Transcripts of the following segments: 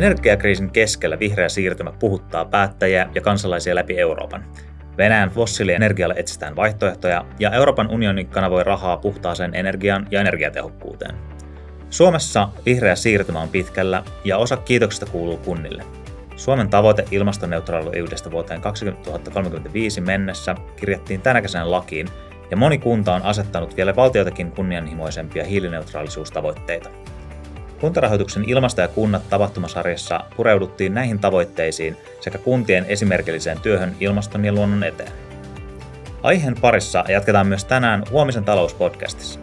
Energiakriisin keskellä vihreä siirtymä puhuttaa päättäjiä ja kansalaisia läpi Euroopan. Venäjän fossiilienergialle etsitään vaihtoehtoja ja Euroopan unioni kanavoi rahaa puhtaaseen energiaan ja energiatehokkuuteen. Suomessa vihreä siirtymä on pitkällä ja osa kiitoksesta kuuluu kunnille. Suomen tavoite ilmastoneutraaliudesta vuoteen 2035 mennessä kirjattiin tänä kesänä lakiin ja moni kunta on asettanut vielä valtiotakin kunnianhimoisempia hiilineutraalisuustavoitteita. Kuntarahoituksen Ilmasto ja kunnat tapahtumasarjassa pureuduttiin näihin tavoitteisiin sekä kuntien esimerkilliseen työhön ilmaston ja luonnon eteen. Aiheen parissa jatketaan myös tänään Huomisen talouspodcastissa.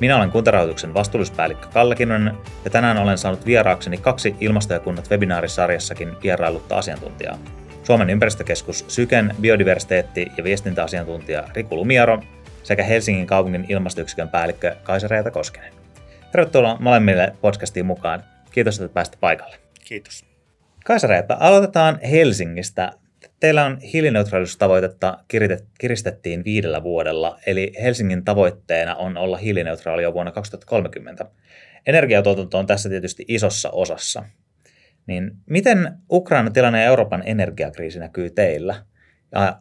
Minä olen kuntarahoituksen vastuullispäällikkö Kalle Kinnunen ja tänään olen saanut vieraakseni kaksi Ilmasto ja kunnat webinaarisarjassakin vierailutta asiantuntijaa. Suomen ympäristökeskus Syken biodiversiteetti- ja viestintäasiantuntija Riku Lumiaro sekä Helsingin kaupungin ilmastoyksikön päällikkö Kaisa Reeta Koskinen. Tervetuloa molemmille podcastiin mukaan. Kiitos, että pääsitte paikalle. Kiitos. Kaisa Reeta, aloitetaan Helsingistä. Teillä on hiilineutraalisuustavoitetta kiristettiin viidellä vuodella, eli Helsingin tavoitteena on olla hiilineutraali jo vuonna 2030. Energiatuotanto on tässä tietysti isossa osassa. Niin miten Ukrainan tilanne ja Euroopan energiakriisi näkyy teillä?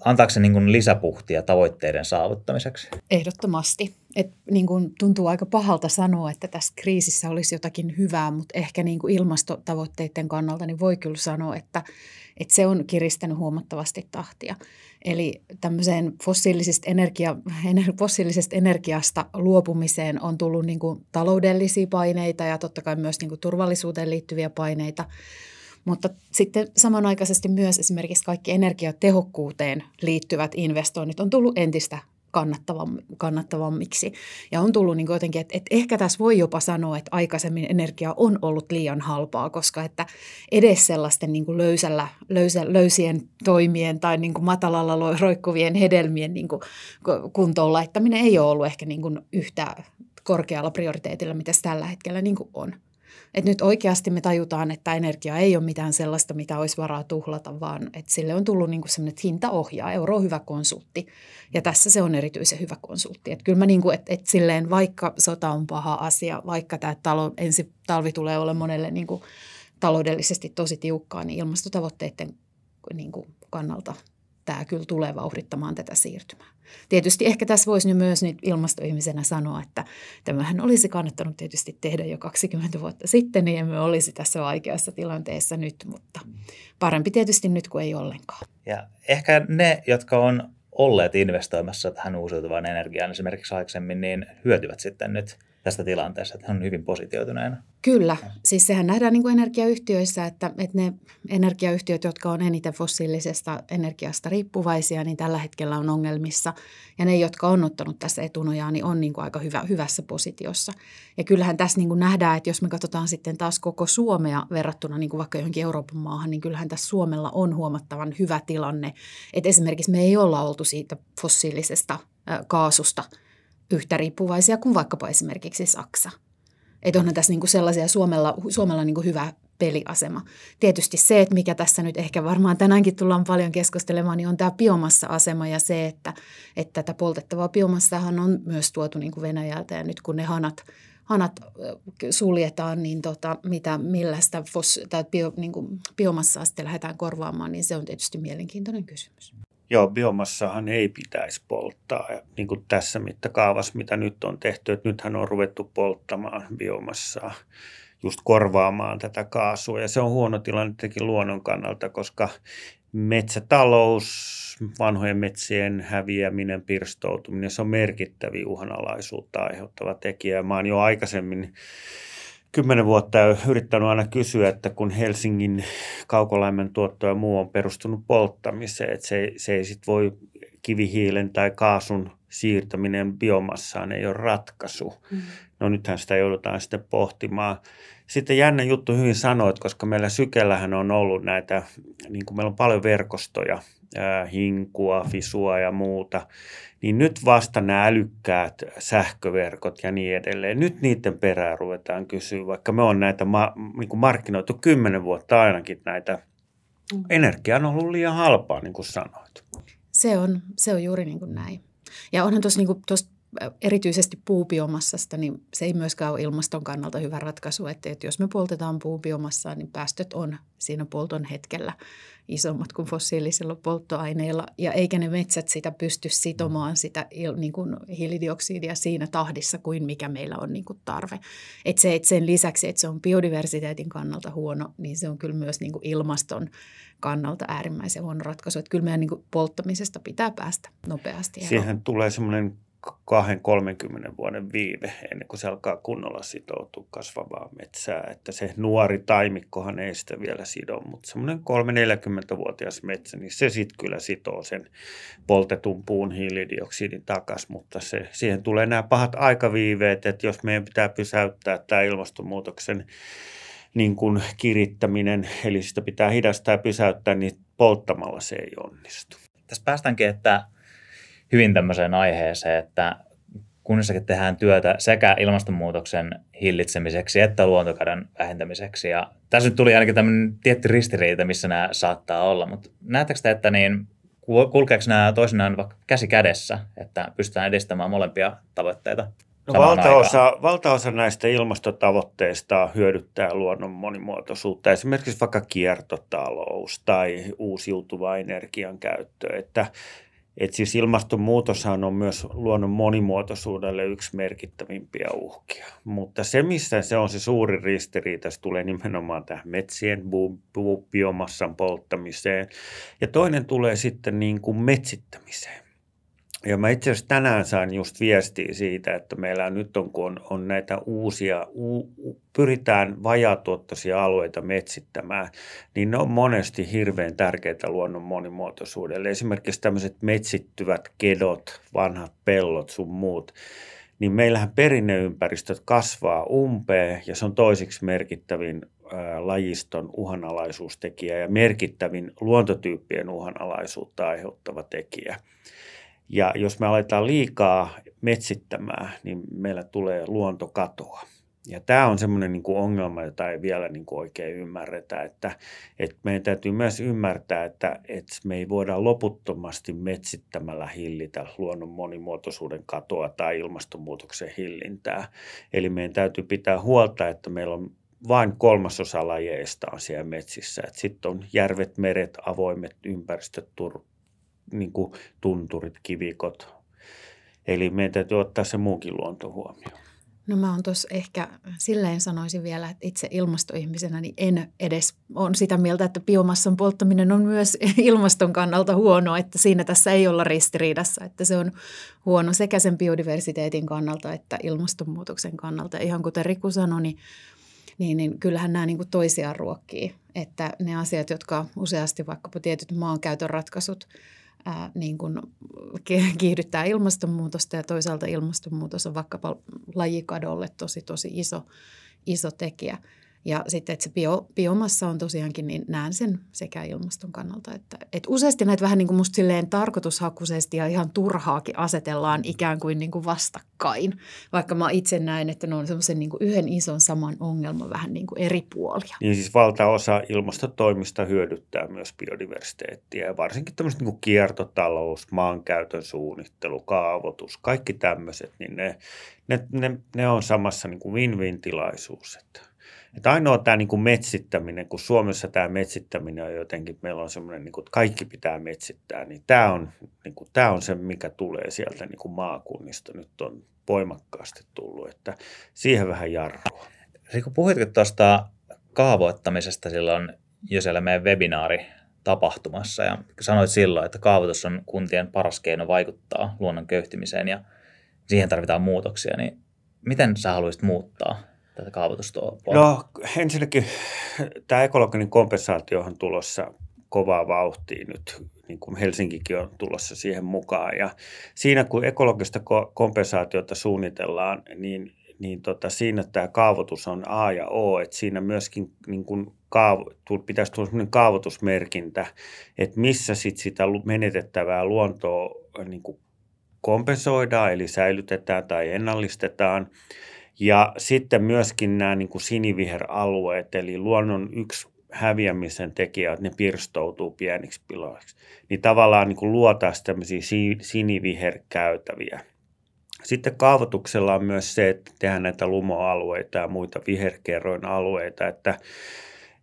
Antaako se niin lisäpuhtia tavoitteiden saavuttamiseksi? Ehdottomasti. Et niin kuin tuntuu aika pahalta sanoa, että tässä kriisissä olisi jotakin hyvää, mutta ehkä niin kuin ilmastotavoitteiden kannalta niin voi kyllä sanoa, että, että se on kiristänyt huomattavasti tahtia. Eli tämmöiseen fossiilisesta, energia, fossiilisesta energiasta luopumiseen on tullut niin kuin taloudellisia paineita ja totta kai myös niin kuin turvallisuuteen liittyviä paineita. Mutta sitten samanaikaisesti myös esimerkiksi kaikki energiatehokkuuteen liittyvät investoinnit on tullut entistä kannattavammiksi. Ja on tullut niin jotenkin, että, että ehkä tässä voi jopa sanoa, että aikaisemmin energia on ollut liian halpaa, koska että edes sellaisten niin löysällä, löysä, löysien toimien tai niin matalalla roikkuvien hedelmien niin kuntoon laittaminen ei ole ollut ehkä niin yhtä korkealla prioriteetilla, mitä se tällä hetkellä niin on. Et nyt oikeasti me tajutaan, että energia ei ole mitään sellaista, mitä olisi varaa tuhlata, vaan että sille on tullut niin sellainen, että hinta ohjaa. Euro on hyvä konsultti ja tässä se on erityisen hyvä konsultti. Että kyllä mä niin kuin, että, että silleen vaikka sota on paha asia, vaikka tämä talo, ensi talvi tulee olemaan monelle niin kuin taloudellisesti tosi tiukkaa, niin ilmastotavoitteiden niin kuin kannalta tämä kyllä tulee vauhdittamaan tätä siirtymää. Tietysti ehkä tässä voisi myös nyt ilmastoihmisenä sanoa, että tämähän olisi kannattanut tietysti tehdä jo 20 vuotta sitten, niin emme olisi tässä vaikeassa tilanteessa nyt, mutta parempi tietysti nyt kuin ei ollenkaan. Ja ehkä ne, jotka on olleet investoimassa tähän uusiutuvaan energiaan esimerkiksi aikaisemmin, niin hyötyvät sitten nyt – tästä tilanteesta, että hän on hyvin positioituneena. Kyllä, siis sehän nähdään niin kuin energiayhtiöissä, että, että ne energiayhtiöt, jotka on eniten fossiilisesta energiasta riippuvaisia, niin tällä hetkellä on ongelmissa. Ja ne, jotka on ottanut tässä etunojaa, niin on niin kuin aika hyvä, hyvässä positiossa. Ja kyllähän tässä niin kuin nähdään, että jos me katsotaan sitten taas koko Suomea verrattuna niin kuin vaikka johonkin Euroopan maahan, niin kyllähän tässä Suomella on huomattavan hyvä tilanne. Että esimerkiksi me ei olla oltu siitä fossiilisesta kaasusta – yhtä riippuvaisia kuin vaikkapa esimerkiksi Saksa. Että onhan tässä niinku sellaisia Suomella, Suomella niinku hyvä peliasema. Tietysti se, että mikä tässä nyt ehkä varmaan tänäänkin tullaan paljon keskustelemaan, niin on tämä biomassa-asema ja se, että, että tätä poltettavaa biomassahan on myös tuotu niin kuin Venäjältä ja nyt kun ne hanat, hanat suljetaan, niin tota, mitä, millä sitä fos, tai bio, niin kuin biomassaa sitten lähdetään korvaamaan, niin se on tietysti mielenkiintoinen kysymys. Joo, biomassahan ei pitäisi polttaa, niin kuin tässä mittakaavassa, mitä nyt on tehty. Että nythän on ruvettu polttamaan biomassaa just korvaamaan tätä kaasua. Ja se on huono tilanne tietenkin luonnon kannalta, koska metsätalous, vanhojen metsien häviäminen, pirstoutuminen, se on merkittäviä uhanalaisuutta aiheuttava tekijä. Mä oon jo aikaisemmin kymmenen vuotta yrittänyt aina kysyä, että kun Helsingin kaukolämmön tuotto ja muu on perustunut polttamiseen, että se, se ei sit voi kivihiilen tai kaasun siirtäminen biomassaan ei ole ratkaisu. Mm. No nythän sitä joudutaan sitten pohtimaan. Sitten jännä juttu hyvin sanoit, koska meillä Sykellähän on ollut näitä, niin kuin meillä on paljon verkostoja, hinkua, fisua ja muuta, niin nyt vasta nämä älykkäät sähköverkot ja niin edelleen, nyt niiden perään ruvetaan kysyä, vaikka me on näitä ma- niin kuin markkinoitu kymmenen vuotta ainakin näitä, mm. energia on ollut liian halpaa, niin kuin sanoit. Se on, se on juuri niin kuin näin. Ja onhan tuossa niin erityisesti puubiomassasta, niin se ei myöskään ole ilmaston kannalta hyvä ratkaisu, että, että jos me poltetaan puubiomassaa, niin päästöt on siinä polton hetkellä isommat kuin fossiilisilla polttoaineilla, ja eikä ne metsät sitä pysty sitomaan sitä niin kuin hiilidioksidia siinä tahdissa kuin mikä meillä on niin kuin tarve. Et se, et sen lisäksi, että se on biodiversiteetin kannalta huono, niin se on kyllä myös niin kuin ilmaston kannalta äärimmäisen huono ratkaisu. Että kyllä meidän niin kuin polttamisesta pitää päästä nopeasti. Siihen tulee semmoinen 20-30 vuoden viive ennen kuin se alkaa kunnolla sitoutua kasvavaan metsään. Että se nuori taimikkohan ei sitä vielä sido, mutta semmoinen 3-40-vuotias metsä, niin se sitten kyllä sitoo sen poltetun puun hiilidioksidin takaisin, mutta se, siihen tulee nämä pahat aikaviiveet, että jos meidän pitää pysäyttää tämä ilmastonmuutoksen niin kuin kirittäminen, eli sitä pitää hidastaa ja pysäyttää, niin polttamalla se ei onnistu. Tässä päästäänkin, että hyvin tämmöiseen aiheeseen, että kunnissakin tehdään työtä sekä ilmastonmuutoksen hillitsemiseksi että luontokadon vähentämiseksi. Ja tässä nyt tuli ainakin tämmöinen tietty ristiriita, missä nämä saattaa olla, mutta näettekö te, että niin, kulkeeko nämä toisinaan vaikka käsi kädessä, että pystytään edistämään molempia tavoitteita? No valtaosa, valtaosa näistä ilmastotavoitteista hyödyttää luonnon monimuotoisuutta, esimerkiksi vaikka kiertotalous tai uusiutuva energian käyttö. Että et siis ilmastonmuutoshan on myös luonnon monimuotoisuudelle yksi merkittävimpiä uhkia. Mutta se, missä se on se suuri ristiriita, se tulee nimenomaan tähän metsien biomassan polttamiseen. Ja toinen tulee sitten niin kuin metsittämiseen. Ja mä itse asiassa tänään sain just viestiä siitä, että meillä nyt on, kun on, on näitä uusia, u, pyritään vajaatuottoisia alueita metsittämään, niin ne on monesti hirveän tärkeitä luonnon monimuotoisuudelle. Esimerkiksi tämmöiset metsittyvät kedot, vanhat pellot sun muut, niin meillähän perinneympäristöt kasvaa umpeen ja se on toisiksi merkittävin lajiston uhanalaisuustekijä ja merkittävin luontotyyppien uhanalaisuutta aiheuttava tekijä. Ja jos me aletaan liikaa metsittämään, niin meillä tulee luontokatoa. Ja tämä on semmoinen niin ongelma, jota ei vielä niin kuin oikein ymmärretä, että, että meidän täytyy myös ymmärtää, että, että me ei voida loputtomasti metsittämällä hillitä luonnon monimuotoisuuden katoa tai ilmastonmuutoksen hillintää. Eli meidän täytyy pitää huolta, että meillä on vain kolmasosa lajeista on siellä metsissä. Sitten on järvet, meret, avoimet ympäristöt, niin kuin tunturit, kivikot. Eli meidän täytyy ottaa se muukin luonto huomioon. No mä oon tuossa ehkä silleen sanoisin vielä, että itse ilmastoihmisenä niin en edes on sitä mieltä, että biomassan polttaminen on myös ilmaston kannalta huono, että siinä tässä ei olla ristiriidassa, että se on huono sekä sen biodiversiteetin kannalta että ilmastonmuutoksen kannalta. Ihan kuten Riku sanoi, niin, niin, niin kyllähän nämä niin kuin toisiaan ruokkii, että ne asiat, jotka useasti vaikkapa tietyt maankäytön ratkaisut – ää, niin kuin kiihdyttää ilmastonmuutosta ja toisaalta ilmastonmuutos on vaikkapa lajikadolle tosi tosi iso, iso tekijä. Ja sitten, että se bio, biomassa on tosiaankin, niin näen sen sekä ilmaston kannalta. Että, että useasti näitä vähän niin kuin musta silleen tarkoitushakuisesti ja ihan turhaakin asetellaan ikään kuin, niin kuin vastakkain. Vaikka mä itse näen, että ne on semmoisen niin kuin yhden ison saman ongelman vähän niin kuin eri puolia. Niin siis valtaosa ilmastotoimista hyödyttää myös biodiversiteettiä ja varsinkin tämmöiset niin kuin kiertotalous, maankäytön suunnittelu, kaavoitus, kaikki tämmöiset, niin ne, ne, ne, ne on samassa niin kuin win-win-tilaisuus. Että että ainoa tämä niin kuin metsittäminen, kun Suomessa tämä metsittäminen on jotenkin, meillä on semmoinen, niin että kaikki pitää metsittää, niin tämä on, niin kuin, tämä on se, mikä tulee sieltä niin kuin maakunnista. Nyt on voimakkaasti tullut, että siihen vähän jarrua. Riku, puhuitko tuosta kaavoittamisesta silloin jo siellä meidän webinaari tapahtumassa ja sanoit silloin, että kaavoitus on kuntien paras keino vaikuttaa luonnon köyhtymiseen ja siihen tarvitaan muutoksia, niin miten sä haluaisit muuttaa tätä kaavoitusta No ensinnäkin tämä ekologinen kompensaatio on tulossa kovaa vauhtia nyt, niin kuin Helsinkikin on tulossa siihen mukaan. Ja siinä kun ekologista kompensaatiota suunnitellaan, niin, niin tota, siinä tämä kaavoitus on A ja O, että siinä myöskin niin kuin kaavo, pitäisi tulla sellainen kaavoitusmerkintä, että missä sit sitä menetettävää luontoa niin kuin kompensoidaan, eli säilytetään tai ennallistetaan – ja sitten myöskin nämä niin kuin siniviheralueet, eli luonnon yksi häviämisen tekijä, että ne pirstoutuu pieniksi piloiksi. Niin tavallaan niin kuin luotaisiin tämmöisiä siniviherkäytäviä. Sitten kaavoituksella on myös se, että tehdään näitä lumoalueita ja muita viherkerroin alueita, että,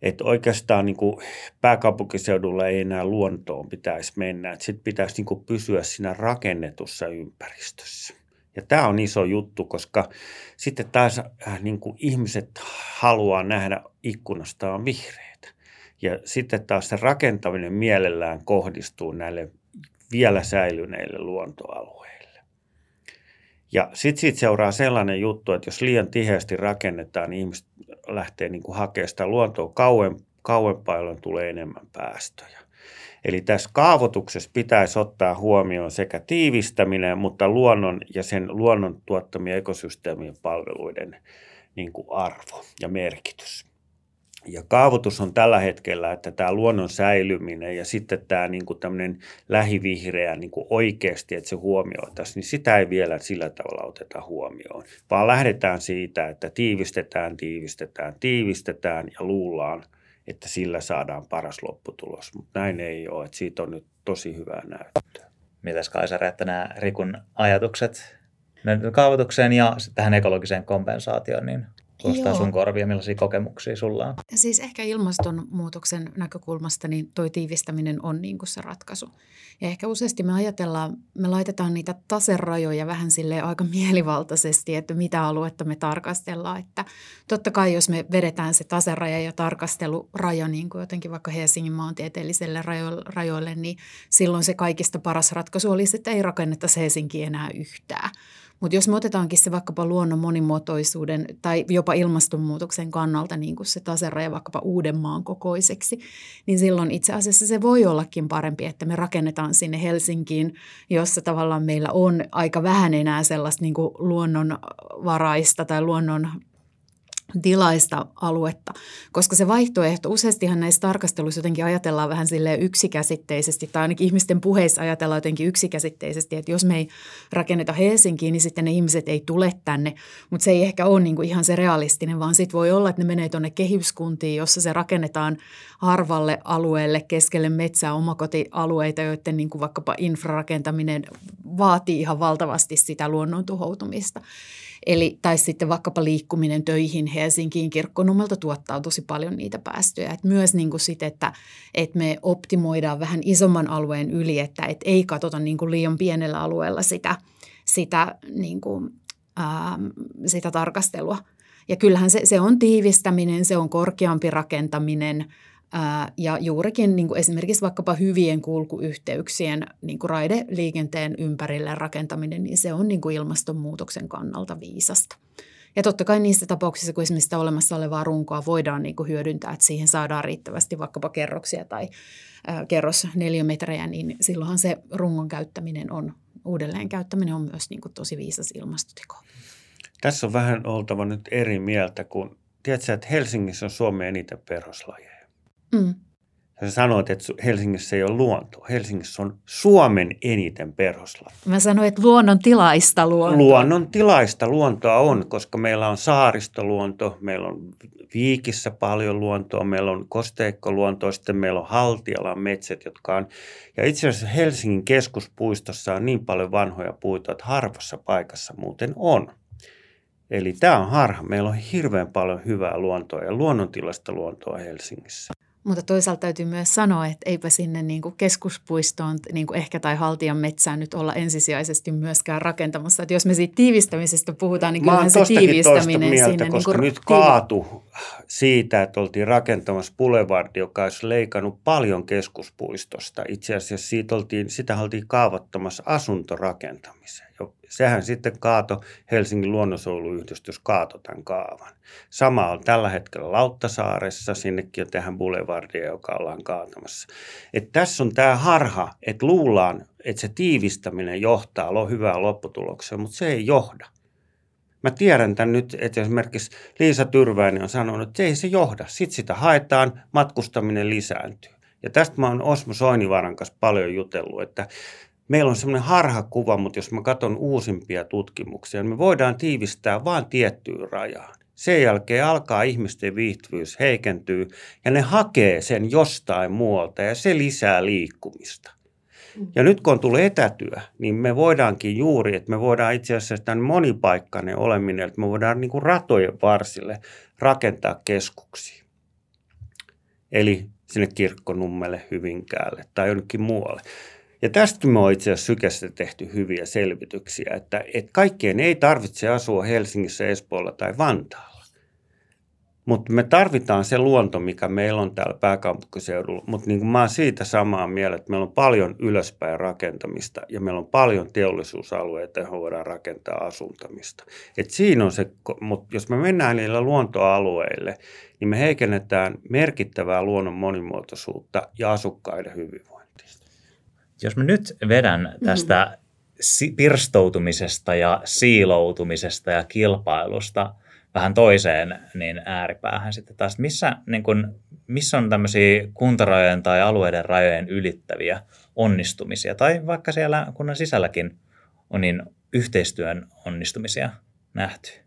että oikeastaan niin kuin pääkaupunkiseudulla ei enää luontoon pitäisi mennä, sitten pitäisi niin kuin pysyä siinä rakennetussa ympäristössä. Ja tämä on iso juttu, koska sitten taas äh, niin kuin ihmiset haluaa nähdä ikkunastaan vihreitä. Ja sitten taas se rakentaminen mielellään kohdistuu näille vielä säilyneille luontoalueille. Ja sitten siitä seuraa sellainen juttu, että jos liian tiheästi rakennetaan, niin ihmiset lähtee niin kuin hakemaan sitä luontoa kauempaa, jolloin tulee enemmän päästöjä. Eli tässä kaavoituksessa pitäisi ottaa huomioon sekä tiivistäminen, mutta luonnon ja sen luonnon tuottamien ekosysteemien palveluiden niin kuin arvo ja merkitys. Ja kaavoitus on tällä hetkellä, että tämä luonnon säilyminen ja sitten tämä niin kuin tämmöinen lähivihreä niin kuin oikeasti, että se huomioitaisiin, niin sitä ei vielä sillä tavalla oteta huomioon, vaan lähdetään siitä, että tiivistetään, tiivistetään, tiivistetään ja luullaan – että sillä saadaan paras lopputulos. Mutta näin ei ole, että siitä on nyt tosi hyvää näyttöä. Mitäs Kaisa että nämä Rikun ajatukset kaavoitukseen ja tähän ekologiseen kompensaatioon, niin kuulostaa sun korvia, millaisia kokemuksia sulla on? Siis ehkä ilmastonmuutoksen näkökulmasta niin toi tiivistäminen on niin kuin se ratkaisu. Ja ehkä useasti me ajatellaan, me laitetaan niitä taserajoja vähän sille aika mielivaltaisesti, että mitä aluetta me tarkastellaan. Että totta kai jos me vedetään se taseraja ja tarkasteluraja niin kuin jotenkin vaikka Helsingin maantieteelliselle rajoille, niin silloin se kaikista paras ratkaisu olisi, että ei rakennettaisi Helsinkiin enää yhtään. Mutta jos me otetaankin se vaikkapa luonnon monimuotoisuuden tai jopa ilmastonmuutoksen kannalta niin kuin se taseraja vaikkapa Uudenmaan kokoiseksi, niin silloin itse asiassa se voi ollakin parempi, että me rakennetaan sinne Helsinkiin, jossa tavallaan meillä on aika vähän enää sellaista niin kuin luonnonvaraista tai luonnon tilaista aluetta, koska se vaihtoehto, useastihan näissä tarkasteluissa jotenkin ajatellaan vähän sille yksikäsitteisesti, tai ainakin ihmisten puheissa ajatellaan jotenkin yksikäsitteisesti, että jos me ei rakenneta Helsinkiin, niin sitten ne ihmiset ei tule tänne, mutta se ei ehkä ole niin kuin ihan se realistinen, vaan sitten voi olla, että ne menee tuonne kehyskuntiin, jossa se rakennetaan harvalle alueelle keskelle metsää omakotialueita, joiden niin kuin vaikkapa infrarakentaminen vaatii ihan valtavasti sitä luonnon tuhoutumista. Eli, tai sitten vaikkapa liikkuminen töihin Helsinkiin kirkkonummelta tuottaa tosi paljon niitä päästöjä. Et myös niin kuin sit, että, että me optimoidaan vähän isomman alueen yli, että et ei katsota niin kuin liian pienellä alueella sitä, sitä, niin kuin, ää, sitä tarkastelua. Ja kyllähän se, se on tiivistäminen, se on korkeampi rakentaminen – ja juurikin niin kuin esimerkiksi vaikkapa hyvien kulkuyhteyksien niin kuin raideliikenteen ympärille rakentaminen, niin se on niin kuin ilmastonmuutoksen kannalta viisasta. Ja totta kai niissä tapauksissa, kun esimerkiksi sitä olemassa olevaa runkoa voidaan niin kuin hyödyntää, että siihen saadaan riittävästi vaikkapa kerroksia tai kerros neliömetrejä, niin silloinhan se rungon käyttäminen on, uudelleen käyttäminen on myös niin kuin tosi viisas ilmastoteko. Tässä on vähän oltava nyt eri mieltä, kun tiedätkö, että Helsingissä on Suomen eniten perhoslajeja. Mm. Sä sanoit, että Helsingissä ei ole luontoa. Helsingissä on Suomen eniten perhoslaji. Mä sanoin, että luonnon tilaista luontoa. Luonnon tilaista luontoa on, koska meillä on saaristoluonto, meillä on Viikissä paljon luontoa, meillä on kosteikkoluontoa, sitten meillä on Haltialan metsät, jotka on... Ja itse asiassa Helsingin keskuspuistossa on niin paljon vanhoja puita, että harvassa paikassa muuten on. Eli tämä on harha. Meillä on hirveän paljon hyvää luontoa ja luonnontilasta luontoa Helsingissä. Mutta toisaalta täytyy myös sanoa, että eipä sinne niin kuin keskuspuistoon niin kuin ehkä tai haltijan metsään nyt olla ensisijaisesti myöskään rakentamassa. Että jos me siitä tiivistämisestä puhutaan, niin kyllähän se tiivistäminen mieltä, sinne... Koska niin kuin nyt kaatu siitä, että oltiin rakentamassa Boulevard, joka olisi leikannut paljon keskuspuistosta. Itse asiassa siitä oltiin, sitä oltiin kaavoittamassa asuntorakentamiseen sehän sitten kaato, Helsingin luonnonsuojeluyhdistys kaato tämän kaavan. Sama on tällä hetkellä Lauttasaaressa, sinnekin on tähän boulevardia, joka ollaan kaatamassa. Et tässä on tämä harha, että luullaan, että se tiivistäminen johtaa hyvää lopputulokseen, mutta se ei johda. Mä tiedän tämän nyt, että esimerkiksi Liisa Tyrväinen on sanonut, että ei se johda. Sitten sitä haetaan, matkustaminen lisääntyy. Ja tästä mä oon Osmo Soinivaran kanssa paljon jutellut, että meillä on semmoinen harhakuva, mutta jos mä katson uusimpia tutkimuksia, niin me voidaan tiivistää vain tiettyyn rajaan. Sen jälkeen alkaa ihmisten viihtyvyys heikentyy ja ne hakee sen jostain muualta ja se lisää liikkumista. Ja nyt kun on tullut etätyö, niin me voidaankin juuri, että me voidaan itse asiassa tämän monipaikkainen oleminen, että me voidaan niin kuin ratojen varsille rakentaa keskuksia. Eli sinne kirkkonummelle, Hyvinkäälle tai jonnekin muualle. Ja tästä me on itse asiassa Sykästä tehty hyviä selvityksiä, että, että kaikkien ei tarvitse asua Helsingissä, Espoolla tai Vantaalla. Mutta me tarvitaan se luonto, mikä meillä on täällä pääkaupunkiseudulla. Mutta niin mä oon siitä samaa mieltä, että meillä on paljon ylöspäin rakentamista ja meillä on paljon teollisuusalueita, joihin voidaan rakentaa asuntamista. Et siinä on se, mutta jos me mennään niillä luontoalueille, niin me heikennetään merkittävää luonnon monimuotoisuutta ja asukkaiden hyvinvointia. Jos mä nyt vedän tästä mm. pirstoutumisesta ja siiloutumisesta ja kilpailusta vähän toiseen niin ääripäähän sitten taas, missä, niin kun, missä on tämmöisiä kuntarajojen tai alueiden rajojen ylittäviä onnistumisia, tai vaikka siellä kunnan sisälläkin on niin yhteistyön onnistumisia nähty?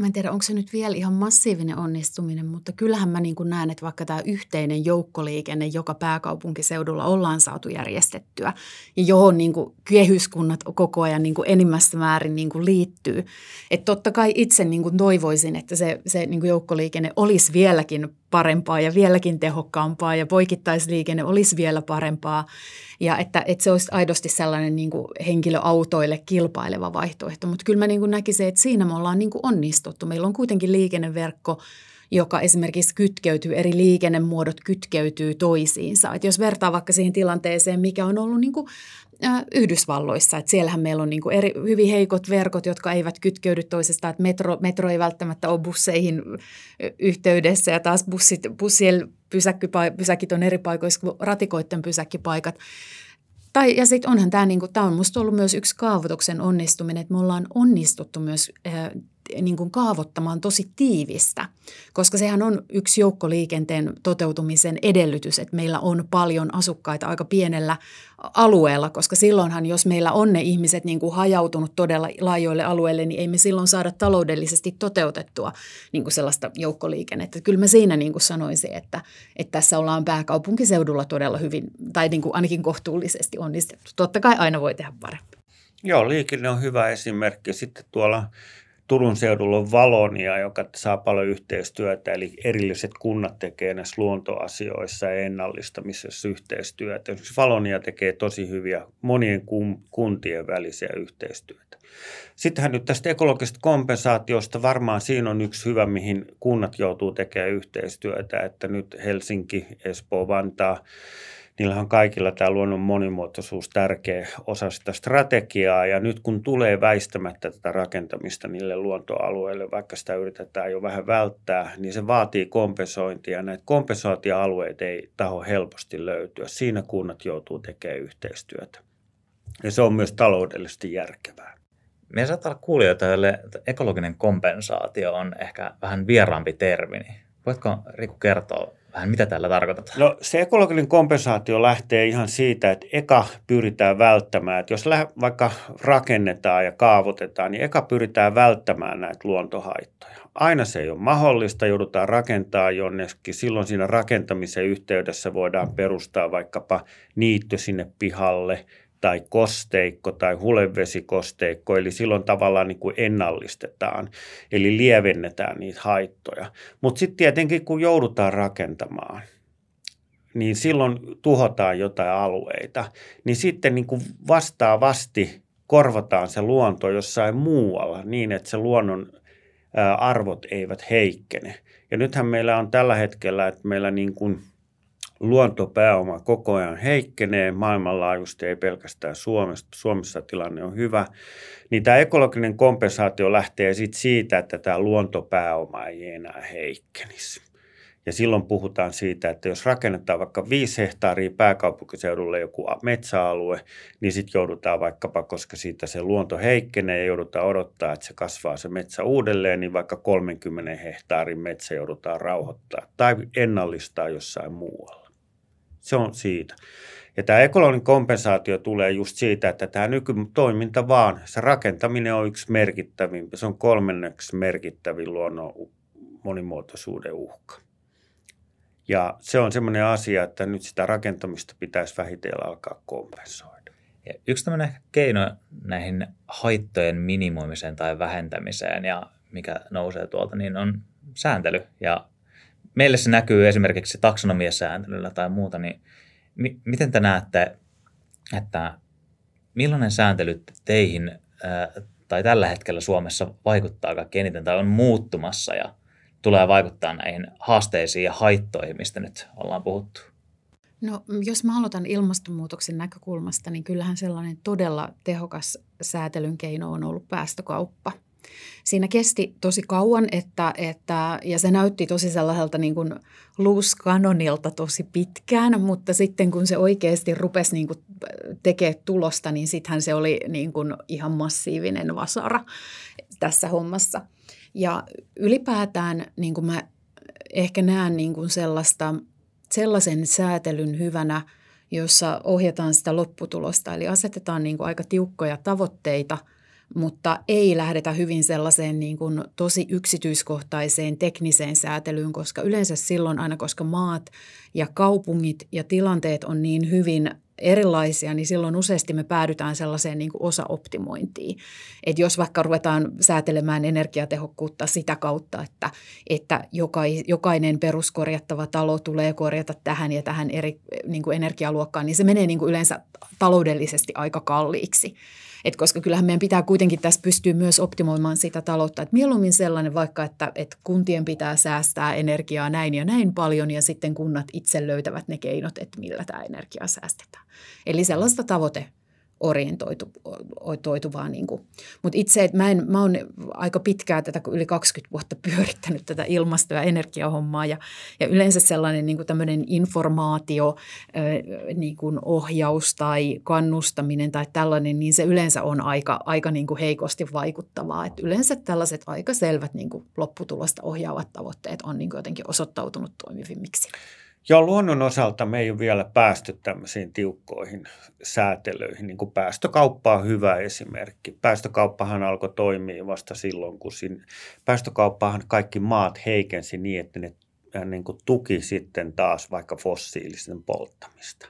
Mä en tiedä, onko se nyt vielä ihan massiivinen onnistuminen, mutta kyllähän mä niin kuin näen, että vaikka tämä yhteinen joukkoliikenne, joka pääkaupunkiseudulla ollaan saatu järjestettyä ja johon niin kuin kehyskunnat koko ajan niin kuin enimmästä määrin niin kuin liittyy. Että totta kai itse niin kuin toivoisin, että se, se niin kuin joukkoliikenne olisi vieläkin parempaa ja vieläkin tehokkaampaa ja poikittaisliikenne olisi vielä parempaa ja että, että se olisi aidosti sellainen niin kuin henkilöautoille kilpaileva vaihtoehto. Mutta kyllä mä niin kuin näkisin, että siinä me ollaan niin kuin onnistuttu. Meillä on kuitenkin liikenneverkko, joka esimerkiksi kytkeytyy, eri liikennemuodot kytkeytyy toisiinsa. Et jos vertaa vaikka siihen tilanteeseen, mikä on ollut niin kuin Yhdysvalloissa. Että siellähän meillä on niin kuin eri, hyvin heikot verkot, jotka eivät kytkeydy toisestaan. Että metro, metro ei välttämättä ole busseihin yhteydessä ja taas bussit, bussien pysäkit on eri paikoissa kuin ratikoiden pysäkkipaikat. Tai, ja sitten onhan tämä, niinku, tämä on minusta ollut myös yksi kaavoituksen onnistuminen, että me ollaan onnistuttu myös äh, niin kuin kaavoittamaan tosi tiivistä, koska sehän on yksi joukkoliikenteen toteutumisen edellytys, että meillä on paljon asukkaita aika pienellä alueella, koska silloinhan, jos meillä on ne ihmiset niin kuin hajautunut todella laajoille alueille, niin ei me silloin saada taloudellisesti toteutettua niin kuin sellaista joukkoliikennettä. Kyllä mä siinä niin kuin sanoisin, että, että tässä ollaan pääkaupunkiseudulla todella hyvin, tai niin kuin ainakin kohtuullisesti onnistettu. Totta kai aina voi tehdä paremmin. Joo, liikenne on hyvä esimerkki. Sitten tuolla Turun seudulla on Valonia, joka saa paljon yhteistyötä, eli erilliset kunnat tekee näissä luontoasioissa ja ennallistamisessa yhteistyötä. Esimerkiksi Valonia tekee tosi hyviä monien kuntien välisiä yhteistyötä. Sittenhän nyt tästä ekologisesta kompensaatiosta varmaan siinä on yksi hyvä, mihin kunnat joutuu tekemään yhteistyötä, että nyt Helsinki, Espoo, Vantaa, niillä on kaikilla tämä luonnon monimuotoisuus tärkeä osa sitä strategiaa. Ja nyt kun tulee väistämättä tätä rakentamista niille luontoalueille, vaikka sitä yritetään jo vähän välttää, niin se vaatii kompensointia. Näitä kompensaatioalueita ei taho helposti löytyä. Siinä kunnat joutuu tekemään yhteistyötä. Ja se on myös taloudellisesti järkevää. Me saattaa olla kuulijoita, joille ekologinen kompensaatio on ehkä vähän vieraampi termi. Voitko Riku kertoa vähän mitä tällä tarkoitetaan? No se ekologinen kompensaatio lähtee ihan siitä, että eka pyritään välttämään, että jos vaikka rakennetaan ja kaavoitetaan, niin eka pyritään välttämään näitä luontohaittoja. Aina se ei ole mahdollista, joudutaan rakentaa jonnekin. Silloin siinä rakentamisen yhteydessä voidaan perustaa vaikkapa niittö sinne pihalle – tai kosteikko tai hulevesikosteikko, eli silloin tavallaan niin kuin ennallistetaan, eli lievennetään niitä haittoja. Mutta sitten tietenkin, kun joudutaan rakentamaan, niin silloin tuhotaan jotain alueita, niin sitten niin kuin vastaavasti korvataan se luonto jossain muualla niin, että se luonnon arvot eivät heikkene. Ja nythän meillä on tällä hetkellä, että meillä niin kuin – luontopääoma koko ajan heikkenee maailmanlaajuisesti, ei pelkästään Suomessa. Suomessa tilanne on hyvä. Niin tämä ekologinen kompensaatio lähtee sit siitä, että tämä luontopääoma ei enää heikkenisi. Ja silloin puhutaan siitä, että jos rakennetaan vaikka viisi hehtaaria pääkaupunkiseudulle joku metsäalue, niin sitten joudutaan vaikkapa, koska siitä se luonto heikkenee ja joudutaan odottaa, että se kasvaa se metsä uudelleen, niin vaikka 30 hehtaarin metsä joudutaan rauhoittaa tai ennallistaa jossain muualla. Se on siitä. Ja tämä ekologinen kompensaatio tulee just siitä, että tämä nykytoiminta vaan, se rakentaminen on yksi merkittävimpi, se on kolmanneksi merkittävin luonnon monimuotoisuuden uhka. Ja se on semmoinen asia, että nyt sitä rakentamista pitäisi vähitellen alkaa kompensoida. Ja yksi tämmöinen keino näihin haittojen minimoimiseen tai vähentämiseen ja mikä nousee tuolta, niin on sääntely. Ja meille se näkyy esimerkiksi taksonomiasääntelyllä tai muuta, niin mi- miten te näette, että millainen sääntely teihin ää, tai tällä hetkellä Suomessa vaikuttaa kaikkein eniten tai on muuttumassa ja tulee vaikuttaa näihin haasteisiin ja haittoihin, mistä nyt ollaan puhuttu? No, jos mä aloitan ilmastonmuutoksen näkökulmasta, niin kyllähän sellainen todella tehokas säätelyn keino on ollut päästökauppa – Siinä kesti tosi kauan, että, että, ja se näytti tosi sellaiselta niin kuin loose canonilta tosi pitkään, mutta sitten kun se oikeasti rupesi niin kuin tekemään tulosta, niin sittenhän se oli niin kuin ihan massiivinen vasara tässä hommassa. Ja ylipäätään niin kuin mä ehkä näen niin kuin sellaista, sellaisen säätelyn hyvänä, jossa ohjataan sitä lopputulosta, eli asetetaan niin kuin aika tiukkoja tavoitteita – mutta ei lähdetä hyvin sellaiseen niin kuin tosi yksityiskohtaiseen tekniseen säätelyyn, koska yleensä silloin aina, koska maat ja kaupungit ja tilanteet on niin hyvin erilaisia, niin silloin useasti me päädytään sellaiseen niin kuin osaoptimointiin. Että jos vaikka ruvetaan säätelemään energiatehokkuutta sitä kautta, että, että jokainen peruskorjattava talo tulee korjata tähän ja tähän eri niin kuin energialuokkaan, niin se menee niin kuin yleensä taloudellisesti aika kalliiksi. Et koska kyllähän meidän pitää kuitenkin tässä pystyä myös optimoimaan sitä taloutta. Et mieluummin sellainen vaikka, että, että kuntien pitää säästää energiaa näin ja näin paljon ja sitten kunnat itse löytävät ne keinot, että millä tämä energiaa säästetään. Eli sellaista tavoite orientoituvaa. Niin. Mutta itse, että mä, en, mä oon aika pitkään tätä, yli 20 vuotta pyörittänyt tätä ilmasto- ja energiahommaa ja, ja yleensä sellainen niin tämmöinen informaatio, niin kuin ohjaus tai kannustaminen tai tällainen, niin se yleensä on aika, aika niin kuin heikosti vaikuttavaa. Et yleensä tällaiset aika selvät niin kuin lopputulosta ohjaavat tavoitteet on niin kuin jotenkin osoittautunut toimivimmiksi. Joo, luonnon osalta me ei ole vielä päästy tämmöisiin tiukkoihin säätelöihin. Niin kuin päästökauppa on hyvä esimerkki. Päästökauppahan alkoi toimia vasta silloin, kun siinä, päästökauppahan kaikki maat heikensi niin, että ne äh, niin kuin tuki sitten taas vaikka fossiilisten polttamista,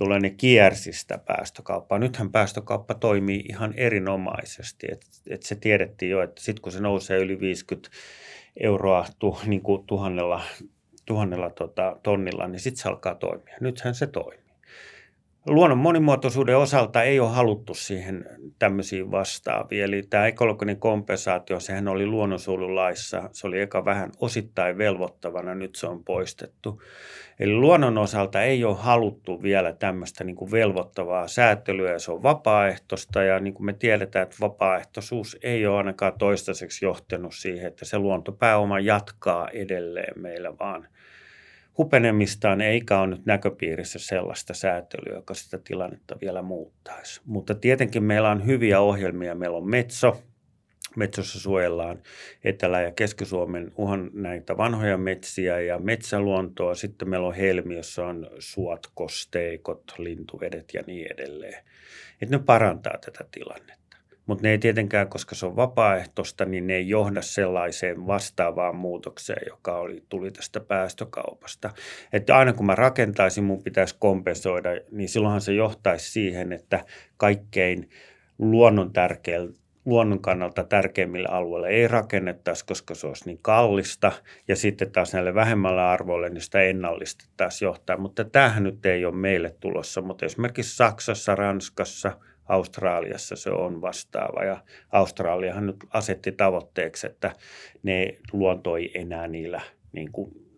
jolloin ne kiersi sitä päästökauppaa. Nythän päästökauppa toimii ihan erinomaisesti. Et, et se tiedettiin jo, että sitten kun se nousee yli 50 euroa tu, niin kuin tuhannella tuhannella tota, tonnilla, niin sitten se alkaa toimia. Nythän se toimii. Luonnon monimuotoisuuden osalta ei ole haluttu siihen tämmöisiin vastaaviin. Eli tämä ekologinen kompensaatio, sehän oli luonnonsuojelulaissa, se oli eka vähän osittain velvoittavana, nyt se on poistettu. Eli luonnon osalta ei ole haluttu vielä tämmöistä niin kuin velvoittavaa säätelyä, ja se on vapaaehtoista, ja niin kuin me tiedetään, että vapaaehtoisuus ei ole ainakaan toistaiseksi johtanut siihen, että se luontopääoma jatkaa edelleen meillä, vaan – hupenemistaan, eikä ole nyt näköpiirissä sellaista säätelyä, joka sitä tilannetta vielä muuttaisi. Mutta tietenkin meillä on hyviä ohjelmia. Meillä on Metso, Metsossa suojellaan Etelä- ja Keski-Suomen uhan näitä vanhoja metsiä ja metsäluontoa. Sitten meillä on Helmi, jossa on suot, kosteikot, lintuvedet ja niin edelleen. Että ne parantaa tätä tilannetta. Mutta ne ei tietenkään, koska se on vapaaehtoista, niin ne ei johda sellaiseen vastaavaan muutokseen, joka oli, tuli tästä päästökaupasta. Että aina kun mä rakentaisin, mun pitäisi kompensoida, niin silloinhan se johtaisi siihen, että kaikkein luonnon tärkeillä luonnon kannalta tärkeimmille alueille ei rakennettaisi, koska se olisi niin kallista. Ja sitten taas näille vähemmällä arvoille niin sitä ennallistettaisiin johtaa. Mutta tämähän nyt ei ole meille tulossa. Mutta esimerkiksi Saksassa, Ranskassa – Australiassa se on vastaava. Ja Australiahan nyt asetti tavoitteeksi, että ne luonto ei enää niillä niin kuin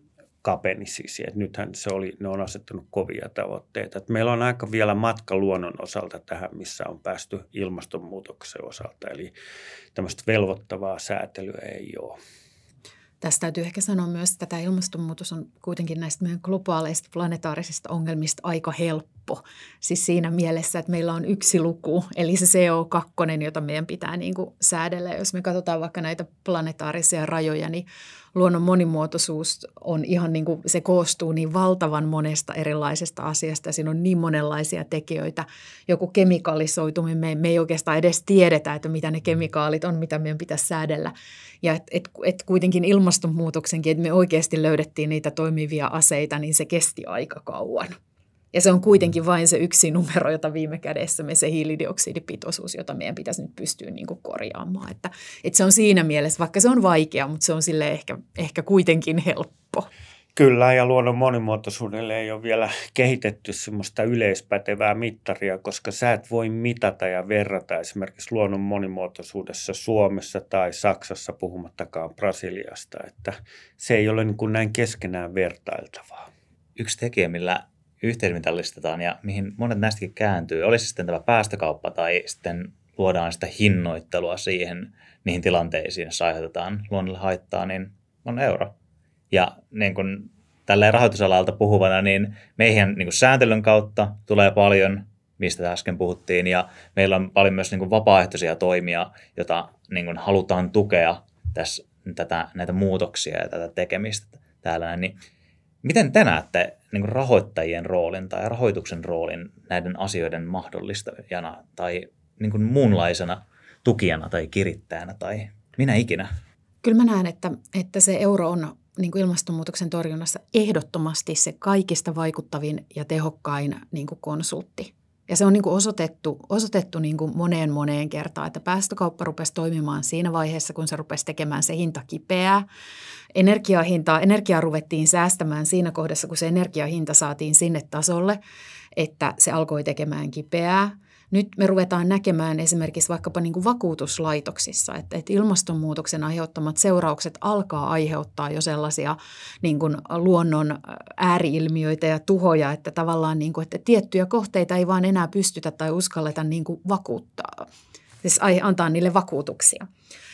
kapenisi. Et nythän se oli, ne on asettanut kovia tavoitteita. Et meillä on aika vielä matka luonnon osalta tähän, missä on päästy ilmastonmuutoksen osalta. Eli tämmöistä velvoittavaa säätelyä ei ole. Tästä täytyy ehkä sanoa myös, että tämä ilmastonmuutos on kuitenkin näistä meidän globaaleista planetaarisista ongelmista aika helppo helppo. Siis siinä mielessä, että meillä on yksi luku, eli se CO2, jota meidän pitää niin kuin säädellä. Jos me katsotaan vaikka näitä planetaarisia rajoja, niin luonnon monimuotoisuus on ihan niin kuin, se koostuu niin valtavan monesta erilaisesta asiasta siinä on niin monenlaisia tekijöitä. Joku kemikaalisoituminen, me, me ei oikeastaan edes tiedetä, että mitä ne kemikaalit on, mitä meidän pitäisi säädellä. Ja että et, et kuitenkin ilmastonmuutoksenkin, että me oikeasti löydettiin niitä toimivia aseita, niin se kesti aika kauan. Ja se on kuitenkin vain se yksi numero, jota viime kädessä me se hiilidioksidipitoisuus, jota meidän pitäisi nyt pystyä niin kuin korjaamaan. Että, että se on siinä mielessä, vaikka se on vaikea, mutta se on sille ehkä, ehkä kuitenkin helppo. Kyllä, ja luonnon monimuotoisuudelle ei ole vielä kehitetty semmoista yleispätevää mittaria, koska sä et voi mitata ja verrata esimerkiksi luonnon monimuotoisuudessa Suomessa tai Saksassa, puhumattakaan Brasiliasta, että se ei ole niin kuin näin keskenään vertailtavaa. Yksi tekijä, millä yhteismitallistetaan ja mihin monet näistäkin kääntyy, olisi sitten tämä päästökauppa tai sitten luodaan sitä hinnoittelua siihen, niihin tilanteisiin, joissa aiheutetaan luonnolle haittaa, niin on euro. Ja niin kuin tälleen rahoitusalalta puhuvana, niin meihin niin kuin sääntelyn kautta tulee paljon, mistä äsken puhuttiin, ja meillä on paljon myös niin kuin vapaaehtoisia toimia, joita niin kuin halutaan tukea tässä, tätä, näitä muutoksia ja tätä tekemistä täällä. Niin Miten te näette niin rahoittajien roolin tai rahoituksen roolin näiden asioiden mahdollistajana tai niin muunlaisena tukijana tai kirittäjänä tai minä ikinä? Kyllä mä näen, että, että se euro on niin kuin ilmastonmuutoksen torjunnassa ehdottomasti se kaikista vaikuttavin ja tehokkain niin kuin konsultti. Ja se on niin kuin osoitettu, osoitettu niin kuin moneen moneen kertaan, että päästökauppa rupesi toimimaan siinä vaiheessa, kun se rupesi tekemään se hinta kipeää. Energiahintaa, energiaa ruvettiin säästämään siinä kohdassa, kun se energiahinta saatiin sinne tasolle, että se alkoi tekemään kipeää. Nyt me ruvetaan näkemään esimerkiksi vaikkapa niin kuin vakuutuslaitoksissa, että, että ilmastonmuutoksen aiheuttamat seuraukset alkaa aiheuttaa jo sellaisia niin kuin luonnon ääriilmiöitä ja tuhoja, että tavallaan niin kuin, että tiettyjä kohteita ei vaan enää pystytä tai uskalleta niin kuin vakuuttaa, siis antaa niille vakuutuksia.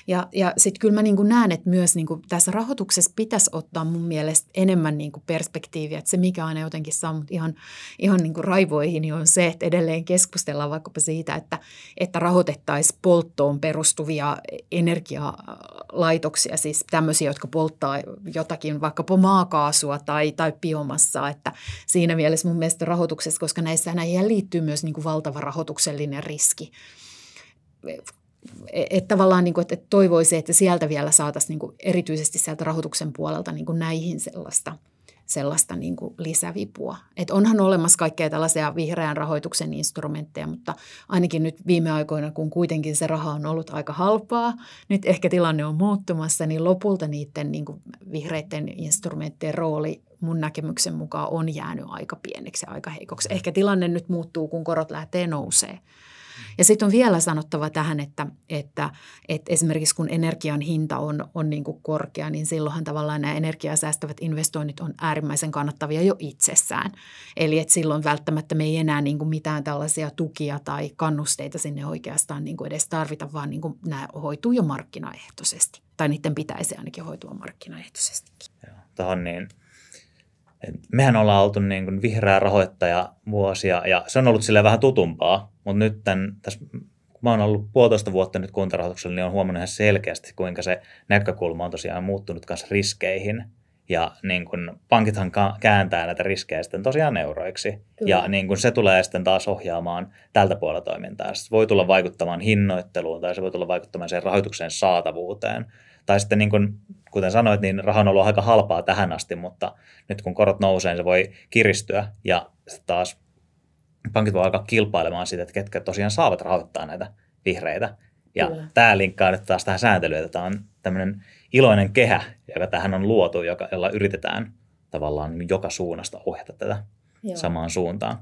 Ja, ja sitten kyllä mä niin näen, että myös niin tässä rahoituksessa pitäisi ottaa mun mielestä enemmän niin perspektiiviä. Että se, mikä aina jotenkin saa mut ihan, ihan niin raivoihin, niin on se, että edelleen keskustellaan vaikkapa siitä, että, että rahoitettaisiin polttoon perustuvia energialaitoksia, siis tämmöisiä, jotka polttaa jotakin vaikkapa maakaasua tai, tai biomassaa. Että siinä mielessä mun mielestä rahoituksessa, koska näissä näihin liittyy myös niin valtava rahoituksellinen riski että tavallaan niin kuin, että toivoisi, että sieltä vielä saataisiin niin kuin erityisesti sieltä rahoituksen puolelta niin kuin näihin sellaista, sellaista niin kuin lisävipua. Et onhan olemassa kaikkea tällaisia vihreän rahoituksen instrumentteja, mutta ainakin nyt viime aikoina, kun kuitenkin se raha on ollut aika halpaa, nyt ehkä tilanne on muuttumassa, niin lopulta niiden niin kuin vihreiden instrumenttien rooli mun näkemyksen mukaan on jäänyt aika pieneksi ja aika heikoksi. Ehkä tilanne nyt muuttuu, kun korot lähtee nousee. Ja sitten on vielä sanottava tähän, että, että, että esimerkiksi kun energian hinta on, on niin kuin korkea, niin silloinhan tavallaan nämä energiaa säästävät investoinnit on äärimmäisen kannattavia jo itsessään. Eli että silloin välttämättä me ei enää niin kuin mitään tällaisia tukia tai kannusteita sinne oikeastaan niin kuin edes tarvita, vaan niin kuin nämä hoituu jo markkinaehtoisesti. Tai niiden pitäisi ainakin hoitua markkinaehtoisesti. Joo, tuohon niin mehän ollaan oltu niin kuin vihreä rahoittaja vuosia ja se on ollut sille vähän tutumpaa, mutta nyt tämän, tässä, kun mä oon ollut puolitoista vuotta nyt kuntarahoituksella, niin on huomannut ihan selkeästi, kuinka se näkökulma on tosiaan muuttunut kanssa riskeihin. Ja niin kun pankithan kääntää näitä riskejä sitten tosiaan euroiksi. Kyllä. Ja niin kun se tulee sitten taas ohjaamaan tältä puolella toimintaa. Se voi tulla vaikuttamaan hinnoitteluun tai se voi tulla vaikuttamaan sen rahoituksen saatavuuteen. Tai sitten niin kun kuten sanoit, niin raha on ollut aika halpaa tähän asti, mutta nyt kun korot nousee, niin se voi kiristyä ja sitten taas pankit voi alkaa kilpailemaan siitä, että ketkä tosiaan saavat rahoittaa näitä vihreitä. Ja Kyllä. tämä linkkaa nyt taas tähän sääntelyyn, että tämä on tämmöinen iloinen kehä, joka tähän on luotu, joka, jolla yritetään tavallaan joka suunnasta ohjata tätä Joo. samaan suuntaan.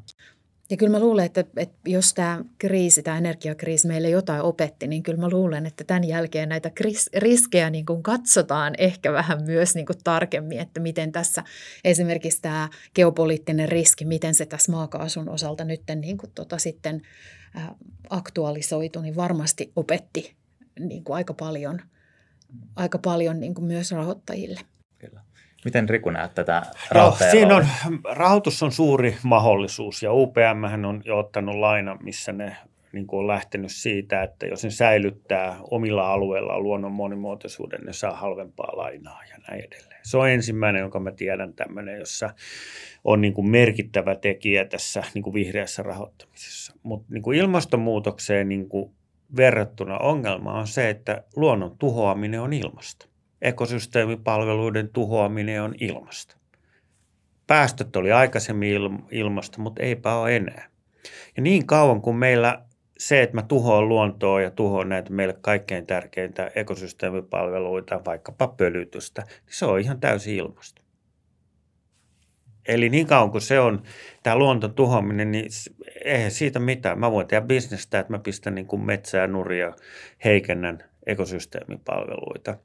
Ja kyllä mä luulen, että, että jos tämä kriisi, tämä energiakriisi meille jotain opetti, niin kyllä mä luulen, että tämän jälkeen näitä riskejä niin kuin katsotaan ehkä vähän myös niin kuin tarkemmin, että miten tässä esimerkiksi tämä geopoliittinen riski, miten se tässä maakaasun osalta nyt niin kuin tota sitten aktualisoitu, niin varmasti opetti niin kuin aika paljon, aika paljon niin kuin myös rahoittajille. Miten Riku näet tätä no, siinä on, rahoitus on suuri mahdollisuus ja UPM on jo ottanut laina, missä ne niin kuin on lähtenyt siitä, että jos ne säilyttää omilla alueilla luonnon monimuotoisuuden, ne saa halvempaa lainaa ja näin edelleen. Se on ensimmäinen, jonka mä tiedän tämmöinen, jossa on niin kuin merkittävä tekijä tässä niin kuin vihreässä rahoittamisessa. Mutta niin kuin ilmastonmuutokseen niin kuin verrattuna ongelma on se, että luonnon tuhoaminen on ilmasta. Ekosysteemipalveluiden tuhoaminen on ilmasta. Päästöt oli aikaisemmin ilmasta, mutta eipä ole enää. Ja niin kauan kuin meillä se, että mä tuhoan luontoa ja tuhoan näitä meille kaikkein tärkeintä ekosysteemipalveluita, vaikkapa pölytystä, niin se on ihan täysin ilmasta. Eli niin kauan kuin se on tämä luonton tuhoaminen, niin eihän siitä mitään. Mä voin tehdä bisnestä, että mä pistän niin kuin metsää nuria, heikennän ekosysteemipalveluita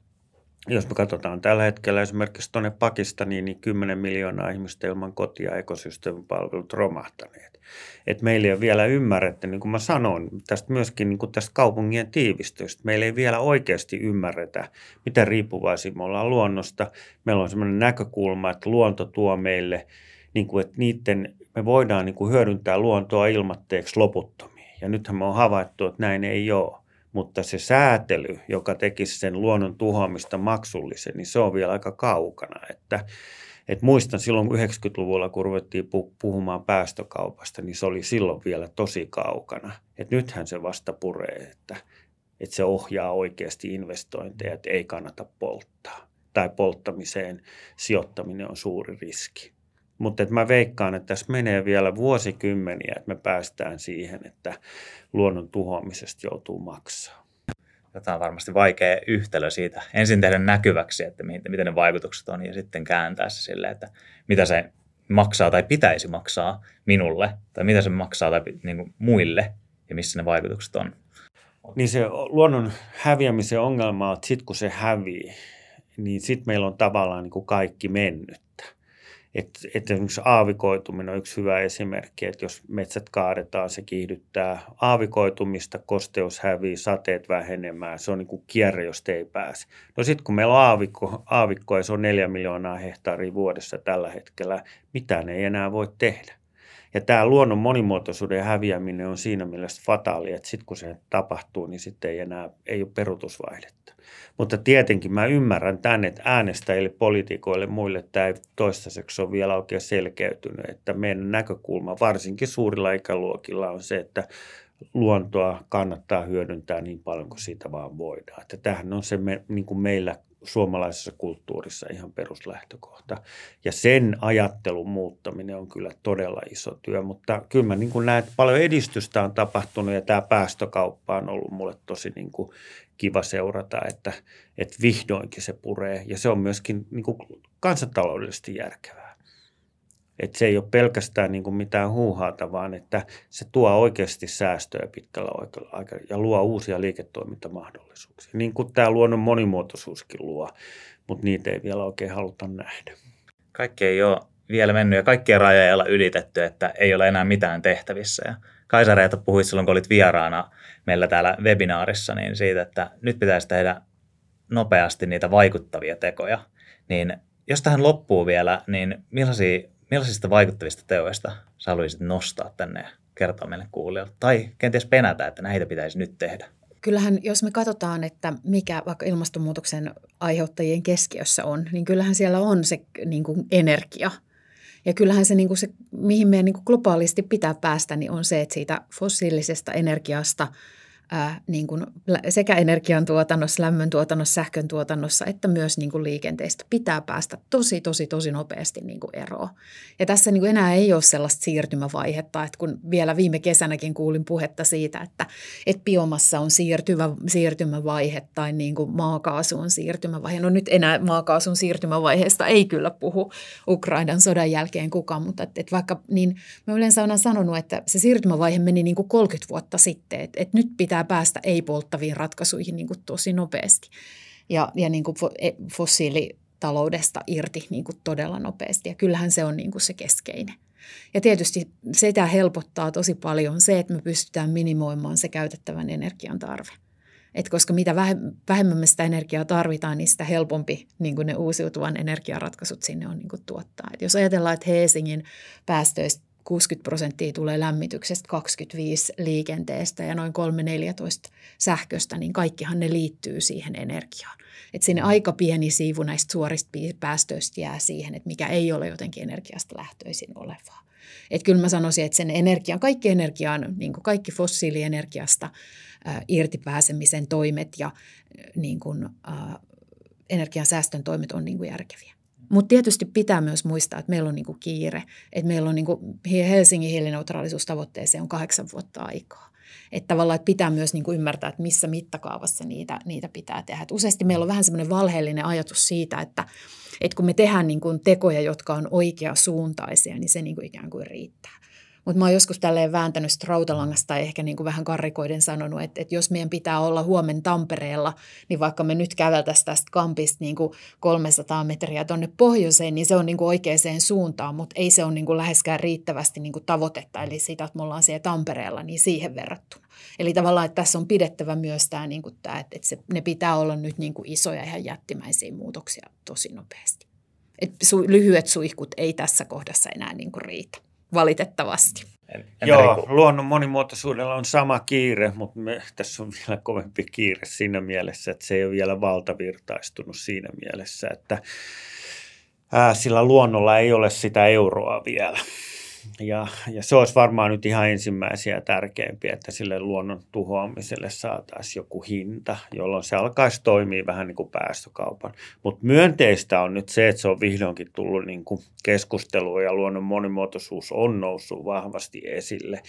jos me katsotaan tällä hetkellä esimerkiksi tuonne Pakistaniin, niin 10 miljoonaa ihmistä ilman kotia ekosysteemipalvelut romahtaneet. Et meillä ei ole vielä ymmärretty, niin kuin mä sanoin, tästä myöskin niin kuin tästä kaupungien tiivistystä. Meillä ei vielä oikeasti ymmärretä, mitä riippuvaisia me ollaan luonnosta. Meillä on sellainen näkökulma, että luonto tuo meille, niin kuin, että niiden, me voidaan niin kuin hyödyntää luontoa ilmatteeksi loputtomiin. Ja nythän me on havaittu, että näin ei ole mutta se säätely, joka tekisi sen luonnon tuhoamista maksullisen, niin se on vielä aika kaukana. Että, et muistan silloin 90-luvulla, kun ruvettiin puhumaan päästökaupasta, niin se oli silloin vielä tosi kaukana. Et nythän se vasta puree, että, että se ohjaa oikeasti investointeja, että ei kannata polttaa. Tai polttamiseen sijoittaminen on suuri riski. Mutta mä veikkaan, että tässä menee vielä vuosikymmeniä, että me päästään siihen, että luonnon tuhoamisesta joutuu maksaa. Tämä on varmasti vaikea yhtälö siitä. Ensin tehdä näkyväksi, että miten ne vaikutukset on, ja sitten kääntää se sille, että mitä se maksaa tai pitäisi maksaa minulle, tai mitä se maksaa tai niin kuin muille, ja missä ne vaikutukset on. Niin se luonnon häviämisen ongelma on, että sitten kun se hävii, niin sitten meillä on tavallaan niin kuin kaikki mennyt. Että et esimerkiksi aavikoituminen on yksi hyvä esimerkki, että jos metsät kaadetaan, se kiihdyttää aavikoitumista, kosteus hävii, sateet vähenemään, se on niin kuin kierre, jos ei pääse. No sitten kun meillä on aavikko, aavikko ja se on neljä miljoonaa hehtaaria vuodessa tällä hetkellä, mitään ei enää voi tehdä. Ja tämä luonnon monimuotoisuuden häviäminen on siinä mielessä fataali, että sitten kun se tapahtuu, niin sitten ei enää ei ole perutusvaihdetta. Mutta tietenkin mä ymmärrän tänne, että äänestäjille, poliitikoille, muille tämä ei toistaiseksi ole vielä oikein selkeytynyt, että meidän näkökulma varsinkin suurilla ikäluokilla on se, että luontoa kannattaa hyödyntää niin paljon kuin siitä vaan voidaan. Että tämähän on se me, niin kuin meillä suomalaisessa kulttuurissa ihan peruslähtökohta. Ja sen ajattelun muuttaminen on kyllä todella iso työ, mutta kyllä mä niin kuin näen, että paljon edistystä on tapahtunut ja tämä päästökauppa on ollut mulle tosi niin kuin kiva seurata, että, että vihdoinkin se puree ja se on myöskin niin kuin kansantaloudellisesti järkevää. Että se ei ole pelkästään niin kuin mitään huuhaata, vaan että se tuo oikeasti säästöjä pitkällä aikavälillä ja luo uusia liiketoimintamahdollisuuksia. Niin kuin tämä luonnon monimuotoisuuskin luo, mutta niitä ei vielä oikein haluta nähdä. Kaikki ei ole vielä mennyt ja kaikkia rajoja ei ole ylitetty, että ei ole enää mitään tehtävissä. Ja Kaisa Reeta puhuit silloin, kun olit vieraana meillä täällä webinaarissa, niin siitä, että nyt pitäisi tehdä nopeasti niitä vaikuttavia tekoja. Niin jos tähän loppuu vielä, niin millaisia millaisista vaikuttavista teoista sä haluaisit nostaa tänne ja kertoa meille kuulijoille? Tai kenties penätä, että näitä pitäisi nyt tehdä? Kyllähän, jos me katsotaan, että mikä vaikka ilmastonmuutoksen aiheuttajien keskiössä on, niin kyllähän siellä on se niin kuin energia. Ja kyllähän se, niin kuin se mihin meidän niin kuin globaalisti pitää päästä, niin on se, että siitä fossiilisesta energiasta – ää, niin kuin sekä energiantuotannossa, lämmöntuotannossa, sähköntuotannossa että myös niin kuin liikenteestä pitää päästä tosi, tosi, tosi nopeasti niin kuin eroon. Ja tässä niin kuin enää ei ole sellaista siirtymävaihetta, että kun vielä viime kesänäkin kuulin puhetta siitä, että, että biomassa on siirtyvä, siirtymävaihe tai niin kuin maakaasu on siirtymävaihe. No nyt enää maakaasun siirtymävaiheesta ei kyllä puhu Ukrainan sodan jälkeen kukaan, mutta että, että vaikka niin mä yleensä olen sanonut, että se siirtymävaihe meni niin kuin 30 vuotta sitten, että, että nyt pitää pitää päästä ei-polttaviin ratkaisuihin niin kuin tosi nopeasti ja, ja niin kuin e, fossiilitaloudesta irti niin kuin todella nopeasti. Ja kyllähän se on niin kuin se keskeinen. Ja tietysti sitä helpottaa tosi paljon se, että me pystytään minimoimaan se käytettävän energian tarve. Et koska mitä vähemmän me sitä energiaa tarvitaan, niin sitä helpompi niin ne uusiutuvan energiaratkaisut sinne on niin tuottaa. Et jos ajatellaan, että Helsingin päästöistä 60 prosenttia tulee lämmityksestä, 25 liikenteestä ja noin 3-14 sähköstä, niin kaikkihan ne liittyy siihen energiaan. Et sinne aika pieni siivu näistä suorista päästöistä jää siihen, että mikä ei ole jotenkin energiasta lähtöisin olevaa. Et kyllä mä sanoisin, että sen energian, kaikki energiaan, niin kuin kaikki fossiilienergiasta äh, irti pääsemisen toimet ja äh, niin kuin, äh, energian säästön toimet on niin kuin järkeviä. Mutta tietysti pitää myös muistaa, että meillä on niinku kiire, että meillä on niinku Helsingin hiilineutraalisuustavoitteeseen on kahdeksan vuotta aikaa. Että tavallaan että pitää myös niinku ymmärtää, että missä mittakaavassa niitä, niitä pitää tehdä. Et useasti meillä on vähän semmoinen valheellinen ajatus siitä, että, että kun me tehdään niinku tekoja, jotka on oikeasuuntaisia, niin se niinku ikään kuin riittää. Mutta mä oon joskus tälleen vääntänyt rautalangasta tai ehkä niin kuin vähän karrikoiden sanonut, että, että jos meidän pitää olla huomen Tampereella, niin vaikka me nyt käveltäisiin tästä kampista niin kuin 300 metriä tuonne pohjoiseen, niin se on niin kuin oikeaan suuntaan, mutta ei se ole niin kuin läheskään riittävästi niin kuin tavoitetta, eli sitä, että me ollaan siellä Tampereella, niin siihen verrattuna. Eli tavallaan, että tässä on pidettävä myös tämä, niin kuin tämä että, että se, ne pitää olla nyt niin kuin isoja ihan jättimäisiä muutoksia tosi nopeasti. Et su, lyhyet suihkut ei tässä kohdassa enää niin kuin riitä valitettavasti. En, Joo, luonnon monimuotoisuudella on sama kiire, mutta me, tässä on vielä kovempi kiire siinä mielessä, että se ei ole vielä valtavirtaistunut siinä mielessä, että ää, sillä luonnolla ei ole sitä euroa vielä. Ja, ja se olisi varmaan nyt ihan ensimmäisiä tärkeimpiä, että sille luonnon tuhoamiselle saataisiin joku hinta, jolloin se alkaisi toimia vähän niin kuin päästökaupan. Mutta myönteistä on nyt se, että se on vihdoinkin tullut niin kuin keskusteluun ja luonnon monimuotoisuus on noussut vahvasti esille.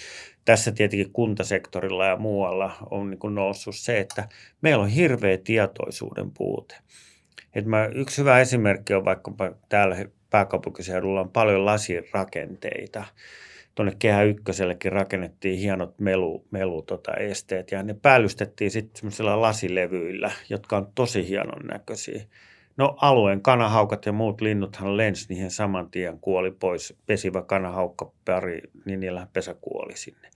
Tässä tietenkin kuntasektorilla ja muualla on niin kuin noussut se, että meillä on hirveä tietoisuuden puute. Et mä, yksi hyvä esimerkki on vaikkapa täällä pääkaupunkiseudulla on paljon lasirakenteita. Tuonne Kehä Ykkösellekin rakennettiin hienot melu, melu tota, esteet ja ne päällystettiin sitten semmoisilla lasilevyillä, jotka on tosi hienon näköisiä. No alueen kanahaukat ja muut linnuthan lens niihin saman tien kuoli pois. Pesivä kanahaukka pari, niin niillä pesä kuoli sinne.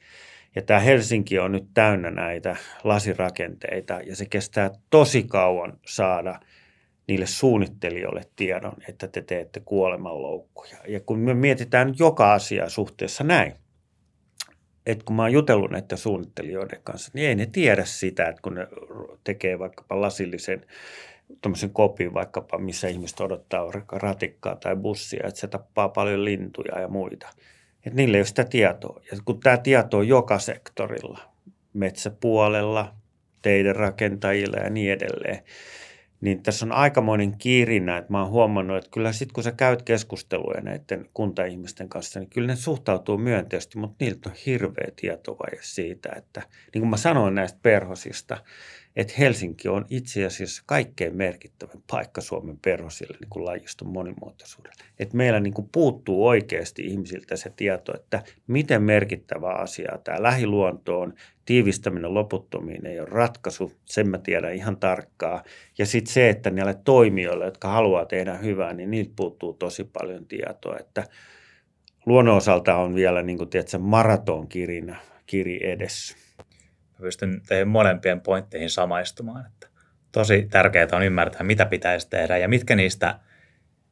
Ja tämä Helsinki on nyt täynnä näitä lasirakenteita ja se kestää tosi kauan saada – niille suunnittelijoille tiedon, että te teette kuolemanloukkuja. Ja kun me mietitään joka asia suhteessa näin, että kun mä oon jutellut näiden suunnittelijoiden kanssa, niin ei ne tiedä sitä, että kun ne tekee vaikkapa lasillisen tuommoisen kopin vaikkapa, missä ihmiset odottaa ratikkaa tai bussia, että se tappaa paljon lintuja ja muita. Että niillä ei ole sitä tietoa. Ja kun tämä tieto on joka sektorilla, metsäpuolella, teidän rakentajilla ja niin edelleen, niin tässä on aikamoinen kiirinä, että mä oon huomannut, että kyllä sitten kun sä käyt keskusteluja näiden kuntaihmisten kanssa, niin kyllä ne suhtautuu myönteisesti, mutta niiltä on hirveä tietovaje siitä, että niin kuin mä sanoin näistä perhosista, että Helsinki on itse asiassa kaikkein merkittävin paikka Suomen perhosille niin kuin lajiston monimuotoisuudelle. Että meillä niin kuin puuttuu oikeasti ihmisiltä se tieto, että miten merkittävä asia tämä lähiluonto on, tiivistäminen loputtomiin ei ole ratkaisu, sen mä tiedän ihan tarkkaa. Ja sitten se, että näille toimijoille, jotka haluaa tehdä hyvää, niin niiltä puuttuu tosi paljon tietoa, että luonnon osalta on vielä niin kuin, tiedätkö, maratonkirinä kiri edessä pystyn teihin molempien pointteihin samaistumaan. Että tosi tärkeää on ymmärtää, mitä pitäisi tehdä ja mitkä niistä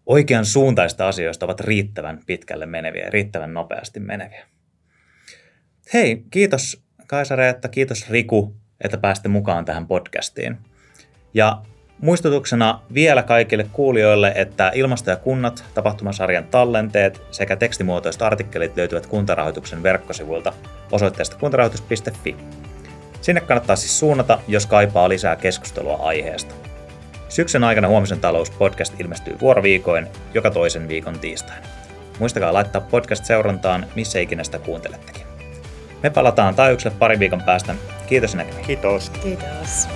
oikean suuntaista asioista ovat riittävän pitkälle meneviä riittävän nopeasti meneviä. Hei, kiitos Kaisa Reetta, kiitos Riku, että pääsitte mukaan tähän podcastiin. Ja muistutuksena vielä kaikille kuulijoille, että Ilmasto ja kunnat tapahtumasarjan tallenteet sekä tekstimuotoiset artikkelit löytyvät kuntarahoituksen verkkosivuilta osoitteesta kuntarahoitus.fi. Sinne kannattaa siis suunnata, jos kaipaa lisää keskustelua aiheesta. Syksyn aikana Huomisen talous podcast ilmestyy vuoroviikoin joka toisen viikon tiistaina. Muistakaa laittaa podcast seurantaan, missä ikinä sitä kuuntelettekin. Me palataan taajuukselle pari viikon päästä. Kiitos näkemiin. Kiitos. Kiitos.